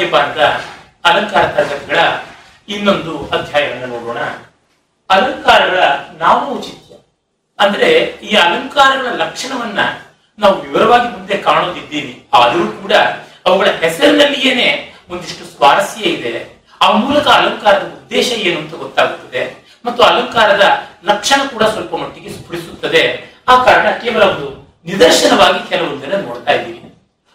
ಪದ್ಯಪಾಠದ ಅಲಂಕಾರ ತರಗತಿಗಳ ಇನ್ನೊಂದು ಅಧ್ಯಾಯವನ್ನು ನೋಡೋಣ. ಅಲಂಕಾರಗಳ ನಾಮೋಚಿತ್ಯ ಅಂದ್ರೆ ಈ ಅಲಂಕಾರಗಳ ಲಕ್ಷಣವನ್ನ ನಾವು ವಿವರವಾಗಿ ಮುಂದೆ ಕಾಣೋದಿದ್ದೀವಿ ಆದರೂ ಕೂಡ ಅವುಗಳ ಹೆಸರಿನಲ್ಲಿಯೇನೆ ಒಂದಿಷ್ಟು ಸ್ವಾರಸ್ಯ ಇದೆ. ಆ ಮೂಲಕ ಅಲಂಕಾರದ ಉದ್ದೇಶ ಏನು ಅಂತ ಗೊತ್ತಾಗುತ್ತದೆ. ಮತ್ತು ಅಲಂಕಾರದ ಲಕ್ಷಣ ಕೂಡ ಸ್ವಲ್ಪ ಮಟ್ಟಿಗೆ ಸ್ಫುರಿಸುತ್ತದೆ. ಆ ಕಾರಣ ಕೇವಲ ಒಂದು ನಿದರ್ಶನವಾಗಿ ಕೆಲವೊಂದನ್ನ ನೋಡ್ತಾ ಇದ್ದೀವಿ.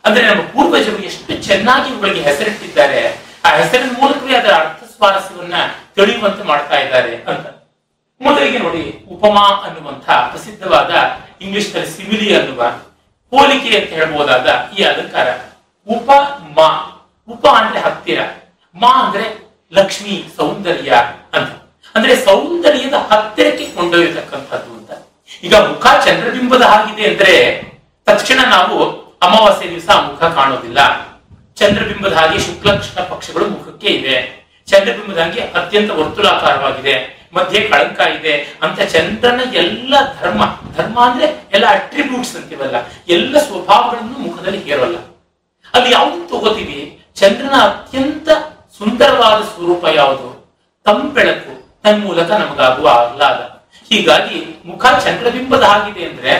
ಅಂದ್ರೆ ನಮ್ಮ ಪೂರ್ವಜರು ಎಷ್ಟು ಚೆನ್ನಾಗಿ ಇವುಗಳಿಗೆ ಹೆಸರಿಟ್ಟಿದ್ದಾರೆ, ಆ ಹೆಸರಿನ ಮೂಲಕವೇ ಅದರ ಅರ್ಥ ಸ್ವಾರಸ್ಯವನ್ನ ತಿಳಿಯುವಂತೆ ಮಾಡ್ತಾ ಇದ್ದಾರೆ ಅಂತ. ಮೊದಲಿಗೆ ನೋಡಿ, ಉಪಮಾ ಅನ್ನುವಂತಹ ಪ್ರಸಿದ್ಧವಾದ ಇಂಗ್ಲಿಷ್ನಲ್ಲಿ ಸಿಮಿಲಿ ಅನ್ನುವ ಹೋಲಿಕೆ ಅಂತ ಹೇಳ್ಬಹುದಾದ ಈ ಅಲಂಕಾರ. ಉಪ, ಮಾ. ಉಪ ಅಂದ್ರೆ ಹತ್ತಿರ. ಮಾ ಅಂದ್ರೆ ಲಕ್ಷ್ಮಿ, ಸೌಂದರ್ಯ ಅಂತ. ಅಂದ್ರೆ ಸೌಂದರ್ಯದ ಹತ್ತಿರಕ್ಕೆ ಕೊಂಡೊಯ್ಯತಕ್ಕಂಥದ್ದು ಅಂತ. ಈಗ ಮುಖ ಚಂದ್ರಬಿಂಬದ ಹಾಗಿದೆ ಅಂದ್ರೆ ತಕ್ಷಣ ನಾವು ಅಮಾವಾಸ್ಯೆ ದಿವಸ ಮುಖ ಕಾಣೋದಿಲ್ಲ. ಚಂದ್ರಬಿಂಬದ ಹಾಗೆ ಶುಕ್ಲ ಕೃಷ್ಣ ಪಕ್ಷಗಳು ಮುಖಕ್ಕೆ ಇವೆ. ಚಂದ್ರಬಿಂಬದ ಹಾಗೆ ಅತ್ಯಂತ ವರ್ತುಲಾಕಾರವಾಗಿದೆ. ಮಧ್ಯೆ ಕಳಂಕ ಇದೆ ಅಂತ ಚಂದ್ರನ ಎಲ್ಲ ಧರ್ಮ ಧರ್ಮ ಅಂದ್ರೆ ಎಲ್ಲ ಅಟ್ರಿಬ್ಯೂಟ್ಸ್ ಅಂತೀವಲ್ಲ, ಎಲ್ಲ ಸ್ವಭಾವಗಳನ್ನು ಮುಖದಲ್ಲಿ ಹೇರೋಲ್ಲ. ಅಲ್ಲಿ ಯಾವ್ದು ತಗೋತೀವಿ? ಚಂದ್ರನ ಅತ್ಯಂತ ಸುಂದರವಾದ ಸ್ವರೂಪ ಯಾವುದು? ತಂಬೆಳಕು, ತನ್ಮೂಲಕ ನಮಗಾಗುವ ಆಹ್ಲಾದ. ಹೀಗಾಗಿ ಮುಖ ಚಂದ್ರಬಿಂಬದ ಆಗಿದೆ ಅಂದ್ರೆ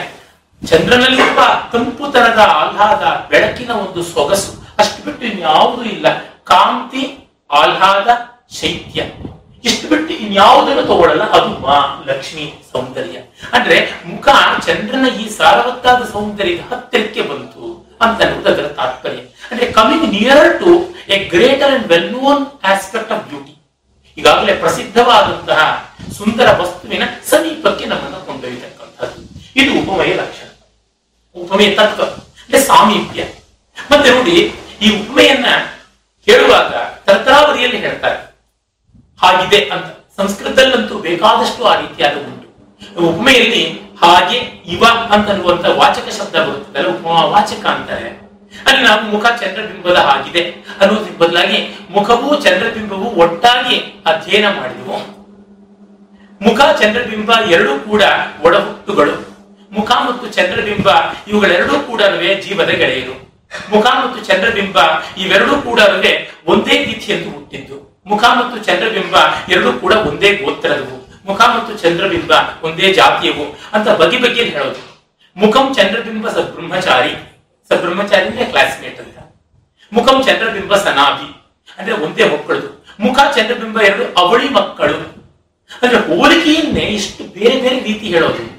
ಚಂದ್ರನಲ್ಲಿರುವ ತಂಪುತನದ ಆಹ್ಲಾದ, ಬೆಳಕಿನ ಒಂದು ಸೊಗಸು. ಅಷ್ಟು ಬಿಟ್ಟು ಇನ್ಯಾವುದೂ ಇಲ್ಲ. ಕಾಂತಿ, ಆಹ್ಲಾದ, ಶೈತ್ಯ. ಇಷ್ಟು ಬಿಟ್ಟು ಇನ್ಯಾವುದನ್ನು ತಗೊಳ್ಳಲ್ಲ ಅದು ಮಾ, ಲಕ್ಷ್ಮಿ, ಸೌಂದರ್ಯ. ಅಂದ್ರೆ ಮುಖ ಚಂದ್ರನ ಈ ಸಾರವತ್ತಾದ ಸೌಂದರ್ಯದ ಹತ್ತಿರಕ್ಕೆ ಬಂತು ಅಂತ ಅನ್ನೋದು ಅದರ ತಾತ್ಪರ್ಯ. ಅಂದ್ರೆ coming near to a greater and well known aspect of beauty ಈಗಾಗಲೇ ಪ್ರಸಿದ್ಧವಾದಂತಹ ಸುಂದರ ವಸ್ತುವಿನ ಸಮೀಪಕ್ಕೆ ನಮ್ಮನ್ನು ಕೊಂಡೊಯ್ಯತಕ್ಕಂಥದ್ದು ಇದು ಉಪಮಯ ಲಕ್ಷಣ. ಉಪಮಯ ತತ್ವ ಅಂದ್ರೆ ಸಾಮೀಪ್ಯ. ಮತ್ತೆ ನೋಡಿ, ಈ ಉಪಮೆಯನ್ನ ಹೇಳುವಾಗ ತರ್ತಾವರಿಯಲ್ಲಿ ಹೇಳ್ತಾರೆ. ಹಾಗಿದೆ ಅಂತ. ಸಂಸ್ಕೃತದಲ್ಲಂತೂ ಬೇಕಾದಷ್ಟು ಆ ರೀತಿಯಾದ ಉಂಟು. ಉಪಮೆಯಲ್ಲಿ ಹಾಗೆ, ಇವ ಅಂತ ಅನ್ನುವಂತ ವಾಚಕ ಶಬ್ದ ಬರುತ್ತದಲ್ಲ, ಉಪಮ ವಾಚಕ ಅಂತಾರೆ. ಅಲ್ಲಿ ನಾವು ಮುಖ ಚಂದ್ರಬಿಂಬದ ಹಾಗಿದೆ ಅನ್ನೋದ್ರ ಬದಲಾಗಿ ಮುಖವೂ ಚಂದ್ರಬಿಂಬವೂ ಒಟ್ಟಾಗಿ ಅಧ್ಯಯನ ಮಾಡಿದವು. ಮುಖ, ಚಂದ್ರಬಿಂಬ ಎರಡೂ ಕೂಡ ಒಡಹುಟ್ಟುಗಳು ಮುಖ ಮತ್ತು ಚಂದ್ರಬಿಂಬ ಇವುಗಳೆರಡೂ ಕೂಡ ಜೀವದ ಗೆಳೆಯರು. ಮುಖ ಮತ್ತು ಚಂದ್ರಬಿಂಬ ಇವೆರಡೂ ಕೂಡ ಒಂದೇ ರೀತಿಯಂದು ಹುಟ್ಟಿದ್ದು. ಮುಖ ಮತ್ತು ಚಂದ್ರಬಿಂಬ ಎರಡೂ ಕೂಡ ಒಂದೇ ಗೋತ್ರದವು. ಮುಖ ಮತ್ತು ಚಂದ್ರಬಿಂಬ ಒಂದೇ ಜಾತಿಯವು ಅಂತ ಬಗೆ ಬಗೆಯಲ್ಲಿ ಹೇಳೋದು. ಮುಖಂ ಚಂದ್ರಬಿಂಬ ಸದ್ಬ್ರಹ್ಮಚಾರಿ. ಸದ್ಬ್ರಹ್ಮಚಾರಿ ಅಂದ್ರೆ ಕ್ಲಾಸ್ಮೇಟ್ ಅಂತ. ಮುಖಂ ಚಂದ್ರಬಿಂಬ ಸನಾಭಿ ಅಂದ್ರೆ ಒಂದೇ ಮಕ್ಕಳದು ಮುಖ, ಚಂದ್ರಬಿಂಬ ಎರಡು ಅವಳಿ ಮಕ್ಕಳು. ಅಂದ್ರೆ ಹೋಲಿಕೆಯನ್ನೇ ಇಷ್ಟು ಬೇರೆ ಬೇರೆ ರೀತಿ ಹೇಳೋದು.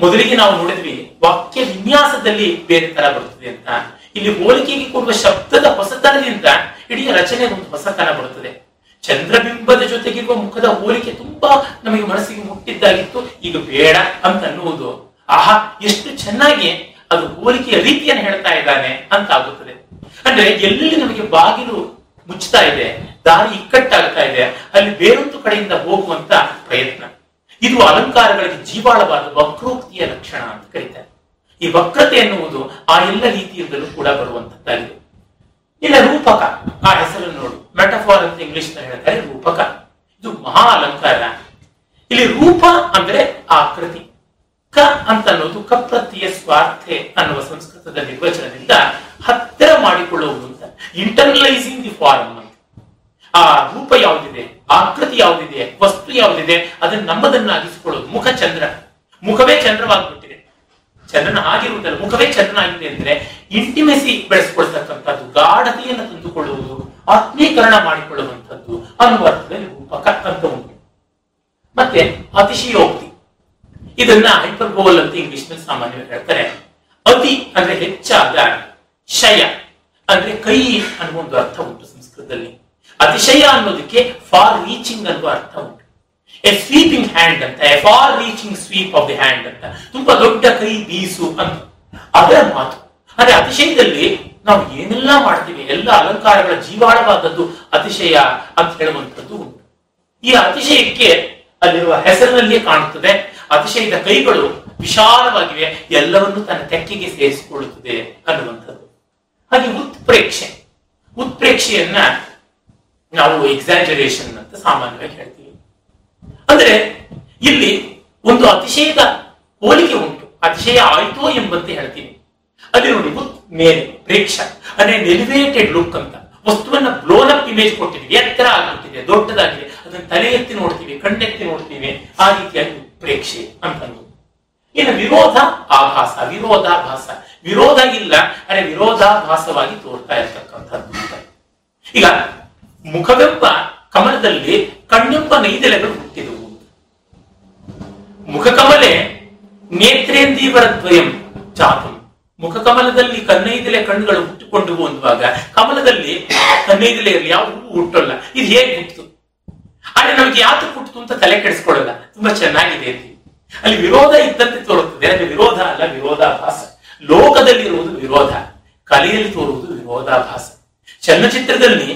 ಮೊದಲಿಗೆ ನಾವು ನೋಡಿದ್ವಿ ವಾಕ್ಯ ವಿನ್ಯಾಸದಲ್ಲಿ ಬೇರೆ ತರ ಬರುತ್ತದೆ ಅಂತ. ಇಲ್ಲಿ ಹೋಲಿಕೆಗೆ ಕೊಡುವ ಶಬ್ದದ ಹೊಸತನದಿಂದ ಇಡೀ ರಚನೆ ಒಂದು ಹೊಸತನ ಬರುತ್ತದೆ. ಚಂದ್ರಬಿಂಬದ ಜೊತೆಗಿರುವ ಮುಖದ ಹೋಲಿಕೆ ತುಂಬಾ ನಮಗೆ ಮನಸ್ಸಿಗೆ ಮುಟ್ಟಿದ್ದಾಗಿತ್ತು. ಈಗ ಬೇಡ ಅಂತ ಅನ್ನುವುದು. ಆಹಾ, ಎಷ್ಟು ಚೆನ್ನಾಗಿ ಅದು ಹೋಲಿಕೆಯ ರೀತಿಯನ್ನು ಹೇಳ್ತಾ ಇದ್ದಾನೆ ಅಂತ ಆಗುತ್ತದೆ. ಅಂದ್ರೆ ಎಲ್ಲಿ ನಮಗೆ ಬಾಗಿಲು ಮುಚ್ಚುತ್ತಾ ಇದೆ ದಾರಿ ಇಕ್ಕಟ್ಟಾಗ್ತಾ ಇದೆ. ಅಲ್ಲಿ ಬೇರೊಂದು ಕಡೆಯಿಂದ ಹೋಗುವಂತ ಪ್ರಯತ್ನ. ಇದು ಅಲಂಕಾರಗಳಿಗೆ ಜೀವಾಳವಾದ ವಕ್ರೋಕ್ತಿಯ ಲಕ್ಷಣ ಅಂತ ಕರೀತಾರೆ. ಈ ವಕ್ರತೆ ಎನ್ನುವುದು ಆ ಎಲ್ಲ ರೀತಿಯಿಂದಲೂ ಕೂಡ ಬರುವಂತದ್ದಾಗಿದೆ. ಇಲ್ಲ, ರೂಪಕ. ಆ ಹೆಸರನ್ನು ನೋಡು. ಮೆಟಫಾರ್ ಅಂತ ಇಂಗ್ಲಿಷ್ನ ಹೇಳ್ತಾರೆ, ರೂಪಕ. ಇದು ಮಹಾ ಅಲಂಕಾರ. ಇಲ್ಲಿ ರೂಪ ಅಂದ್ರೆ ಆಕೃತಿ. ಕ ಅಂತ ಅನ್ನೋದು ಕಪ್ರತಿಯ ಸ್ವಾರ್ಥೆ ಅನ್ನುವ ಸಂಸ್ಕೃತದ ನಿರ್ವಚನದಿಂದ ಹತ್ತಿರ ಮಾಡಿಕೊಳ್ಳುವುದು ಅಂತ. ಇಂಟರ್ನಲೈಸಿಂಗ್ ದಿ ಫಾರ್ಮ್ ಆ ರೂಪ ಯಾವುದಿದೆ? ಆಕೃತಿ ಯಾವುದಿದೆ? ವಸ್ತು ಯಾವುದಿದೆ? ಅದನ್ನ ನಮ್ಮದನ್ನಾಗಿಸಿಕೊಳ್ಳೋದು ಮುಖ ಚಂದ್ರ. ಮುಖವೇ ಚಂದ್ರವಾಗ್ಬಿಟ್ಟಿದೆ. ಚಂದ್ರನ ಆಗಿರುವುದಲ್ಲ ಮುಖವೇ ಚಂದ್ರನಾಗಿದೆ ಅಂದ್ರೆ ಇಂಟಿಮೆಸಿ ಬೆಳೆಸ್ಕೊಳ್ತಕ್ಕಂಥದ್ದು, ಗಾಢತೆಯನ್ನು ತಂದುಕೊಳ್ಳುವುದು, ಆತ್ಮೀಕರಣ ಮಾಡಿಕೊಳ್ಳುವಂಥದ್ದು ಅನ್ನುವ ಅರ್ಥದಲ್ಲಿ ರೂಪಕ ಅಂತ ಉಂಟು. ಮತ್ತೆ ಅತಿಶಯೋಕ್ತಿ. ಇದನ್ನ ಹೈಪರ್ಬೋಲ್ ಅಂತ ಇಂಗ್ಲಿಷ್ನಲ್ಲಿ ಸಾಮಾನ್ಯವಾಗಿ ಹೇಳ್ತಾರೆ. ಅತಿ ಅಂದ್ರೆ ಹೆಚ್ಚಾದ ಶಯ ಅಂದ್ರೆ ಕೈ ಅನ್ನುವ ಒಂದು ಅರ್ಥ ಉಂಟು ಸಂಸ್ಕೃತದಲ್ಲಿ. ಅತಿಶಯ ಅನ್ನೋದಕ್ಕೆ ಫಾರ್ ರೀಚಿಂಗ್ ಅನ್ನುವ ಅರ್ಥ ಉಂಟು. ಎ ಸ್ವೀಪಿಂಗ್ ಹ್ಯಾಂಡ್ ಅಂತ a far reaching sweep of the hand ಅಂತ. ತುಂಬಾ ದೊಡ್ಡ ಕೈ ಬೀಸು ಅಂತ. ಅದರ ಮಾತು. ಅಂದ್ರೆ ಅತಿಶಯದಲ್ಲಿ ನಾವು ಏನೆಲ್ಲ ಮಾಡ್ತೀವಿ, ಎಲ್ಲ ಅಲಂಕಾರಗಳ ಜೀವಾಳವಾದದ್ದು ಅತಿಶಯ ಅಂತ ಹೇಳುವಂಥದ್ದು ಉಂಟು. ಈ ಅತಿಶಯಕ್ಕೆ ಅಲ್ಲಿರುವ ಹೆಸರಿನಲ್ಲಿಯೇ ಕಾಣುತ್ತದೆ, ಅತಿಶಯದ ಕೈಗಳು ವಿಶಾಲವಾಗಿವೆ, ಎಲ್ಲವನ್ನು ತನ್ನ ತೆಕ್ಕೆಗೆ ಸೇರಿಸಿಕೊಳ್ಳುತ್ತದೆ ಅನ್ನುವಂಥದ್ದು. ಹಾಗೆ ಉತ್ಪ್ರೇಕ್ಷೆ. ಉತ್ಪ್ರೇಕ್ಷೆಯನ್ನ ನಾವು ಎಕ್ಸಾಜರೇಷನ್ ಅಂತ ಸಾಮಾನ್ಯವಾಗಿ ಹೇಳ್ತೀವಿ. ಅಂದ್ರೆ, ಇಲ್ಲಿ ಒಂದು ಅತಿಶಯದ ಹೋಲಿಕೆ ಉಂಟು. ಅತಿಶಯ ಆಯಿತು ಎಂಬಂತೆ ಹೇಳ್ತೀನಿ. ಅಲ್ಲಿ ನೋಡಿ ಮೇಲೆ, ಪ್ರೇಕ್ಷ, ಅಂದ್ರೆ ಎಲಿವೇಟೆಡ್ ಲುಕ್ ಅಂತ. ವಸ್ತುವನ್ನ ಬ್ಲೋನ್ ಅಪ್ ಇಮೇಜ್ ಕೊಟ್ಟಿದ್ವಿ ಎತ್ತರ ಆಗ್ಬಿಟ್ಟಿದೆ, ದೊಡ್ಡದಾಗಿದೆ. ಅದನ್ನ ತಲೆ ಎತ್ತಿ ನೋಡ್ತೀವಿ ಕಣ್ಣೆತ್ತಿ ನೋಡ್ತೀವಿ. ಆ ರೀತಿಯಾಗಿ ಪ್ರೇಕ್ಷೆ ಅಂತ ಅನ್ನೋದು. ಇನ್ನು ವಿರೋಧ ಆಭಾಸ, ವಿರೋಧಾಭಾಸ. ವಿರೋಧ ಇಲ್ಲ ಅರೆ ವಿರೋಧಾಭಾಸವಾಗಿ ತೋರ್ತಾ ಇರ್ತಕ್ಕಂಥದ್ದು. ಈಗ ಮುಖವೆಂಬ ಕಮಲದಲ್ಲಿ ಕಣ್ಣೆಂಬ ನೈದೆಲೆಗಳು ಹುಟ್ಟಿದವು. ಮುಖಕಮಲೆ ನೇತ್ರೇಂದೀವರ ದ್ವಯಂ ಜಾತಂ ಮುಖಕಮಲದಲ್ಲಿ ಕನ್ನೈದಲೆ ಕಣ್ಣುಗಳು ಹುಟ್ಟಿಕೊಂಡು ಅನ್ನುವಾಗ ಕಮಲದಲ್ಲಿ ಕನ್ನೈದಲೆಯಲ್ಲಿ ಯಾವ ಹೂವು ಹುಟ್ಟಲ್ಲ, ಇದು ಹೇಗೆ ಹುಟ್ಟಿತು? ಆದ್ರೆ ನಮಗೆ ಯಾತು ಹುಟ್ಟಿತು ಅಂತ ತಲೆ ಕೆಡಿಸ್ಕೊಳ್ಳಲ್ಲ, ತುಂಬಾ ಚೆನ್ನಾಗಿದೆ ಅಂತೀವಿ ಅಲ್ಲಿ ವಿರೋಧ ಇದ್ದಂತೆ ತೋರುತ್ತದೆ ಅಂದ್ರೆ ವಿರೋಧ ಅಲ್ಲ, ವಿರೋಧಾಭಾಸ. ಲೋಕದಲ್ಲಿರುವುದು ವಿರೋಧ, ಕಲೆಯಲ್ಲಿ ತೋರುವುದು ವಿರೋಧಾಭಾಸ. ಚಲನಚಿತ್ರದಲ್ಲಿ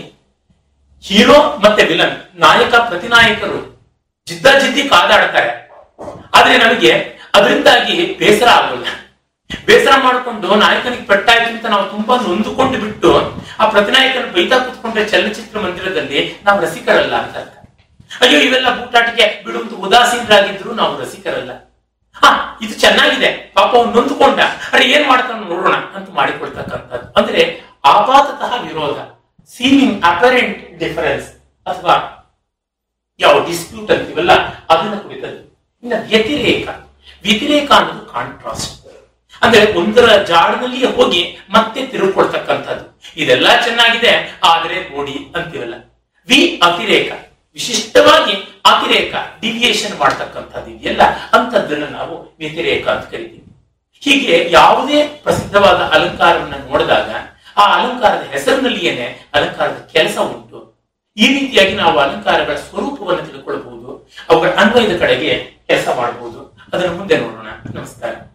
ಹೀರೋ ಮತ್ತೆ ವಿಲನ್, ನಾಯಕ, ಪ್ರತಿನಾಯಕರು ಜಿದ್ದಾಜಿದ್ದಿ ಕಾದಾಡ್ತಾರೆ. ಆದ್ರೆ ನಮಗೆ ಅದರಿಂದಾಗಿ ಬೇಸರ ಆಗೋಲ್ಲ. ಬೇಸರ ಮಾಡಿಕೊಂಡು ನಾಯಕನಿಗೆ ಪೆಟ್ಟಾಯ್ತು ಅಂತ ನಾವು ತುಂಬಾ ನೊಂದುಕೊಂಡು ಬಿಟ್ಟು ಆ ಪ್ರತಿನಾಯಕನ ಬೈತಾ ಕೂತ್ಕೊಂಡ್ರೆ ಚಲನಚಿತ್ರ ಮಂದಿರದಲ್ಲಿ ನಾವು ರಸಿಕರಲ್ಲ ಅಂತ ಅಯ್ಯೋ, ಇವೆಲ್ಲ ಬೂಟಾಟಿಕೆ. ಬಿಡುವುದು ಉದಾಸೀನರಾಗಿದ್ರು ನಾವು ರಸಿಕರಲ್ಲ. ಹಾ, ಇದು ಚೆನ್ನಾಗಿದೆ. ಪಾಪ ಅವ್ನು ನೊಂದುಕೊಂಡ. ಅರೆ, ಏನ್ ಮಾಡ್ತಾನ ನೋಡೋಣ ಅಂತ ಮಾಡಿಕೊಳ್ತಕ್ಕಂಥದ್ದು. ಅಂದ್ರೆ ಆಪಾತತಃ ವಿರೋಧ. ಸೀಮಿಂಗ್ ಅಪರೆಂಟ್ ಡಿಫರೆನ್ಸ್ ಅಥವಾ ಯಾವ ಡಿಸ್ಪ್ಯೂಟ್ ಅಂತೀವಲ್ಲ ಅದನ್ನ ಕುರಿತದ್ದು. ಇನ್ನು ವ್ಯತಿರೇಕ. ವ್ಯತಿರೇಕ ಅನ್ನೋದು ಕಾಂಟ್ರಾಸ್ಟ್ ಅಂದ್ರೆ ಒಂದರ ಜಾಡದಲ್ಲಿ ಹೋಗಿ ಮತ್ತೆ ತಿರುಗಿಕೊಳ್ತಕ್ಕಂಥದ್ದು. ಇದೆಲ್ಲ ಚೆನ್ನಾಗಿದೆ, ಆದರೆ ನೋಡಿ ಅಂತೀವಲ್ಲ. ವಿ ಅತಿರೇಕ. ವಿಶಿಷ್ಟವಾಗಿ ಅತಿರೇಕ ಡಿವಿಯೇಷನ್ ಮಾಡ್ತಕ್ಕಂಥದ್ದು ಇದೆಯಲ್ಲ ಅಂತದ್ದನ್ನ ನಾವು ವ್ಯತಿರೇಕ ಅಂತ ಕರಿತೀವಿ. ಹೀಗೆ ಯಾವುದೇ ಪ್ರಸಿದ್ಧವಾದ ಅಲಂಕಾರವನ್ನು ನೋಡಿದಾಗ, ಆ ಅಲಂಕಾರದ ಹೆಸರಿನಲ್ಲಿಯೇನೆ ಅಲಂಕಾರದ ಕೆಲಸ ಉಂಟು. ಈ ರೀತಿಯಾಗಿ ನಾವು ಅಲಂಕಾರಗಳ ಸ್ವರೂಪವನ್ನು ತಿಳ್ಕೊಳ್ಬಹುದು ಅವುಗಳ ಅನ್ವಯದ ಕಡೆಗೆ ಕೆಲಸ ಮಾಡಬಹುದು. ಅದರ ಮುಂದೆ ನೋಡೋಣ. ನಮಸ್ಕಾರ.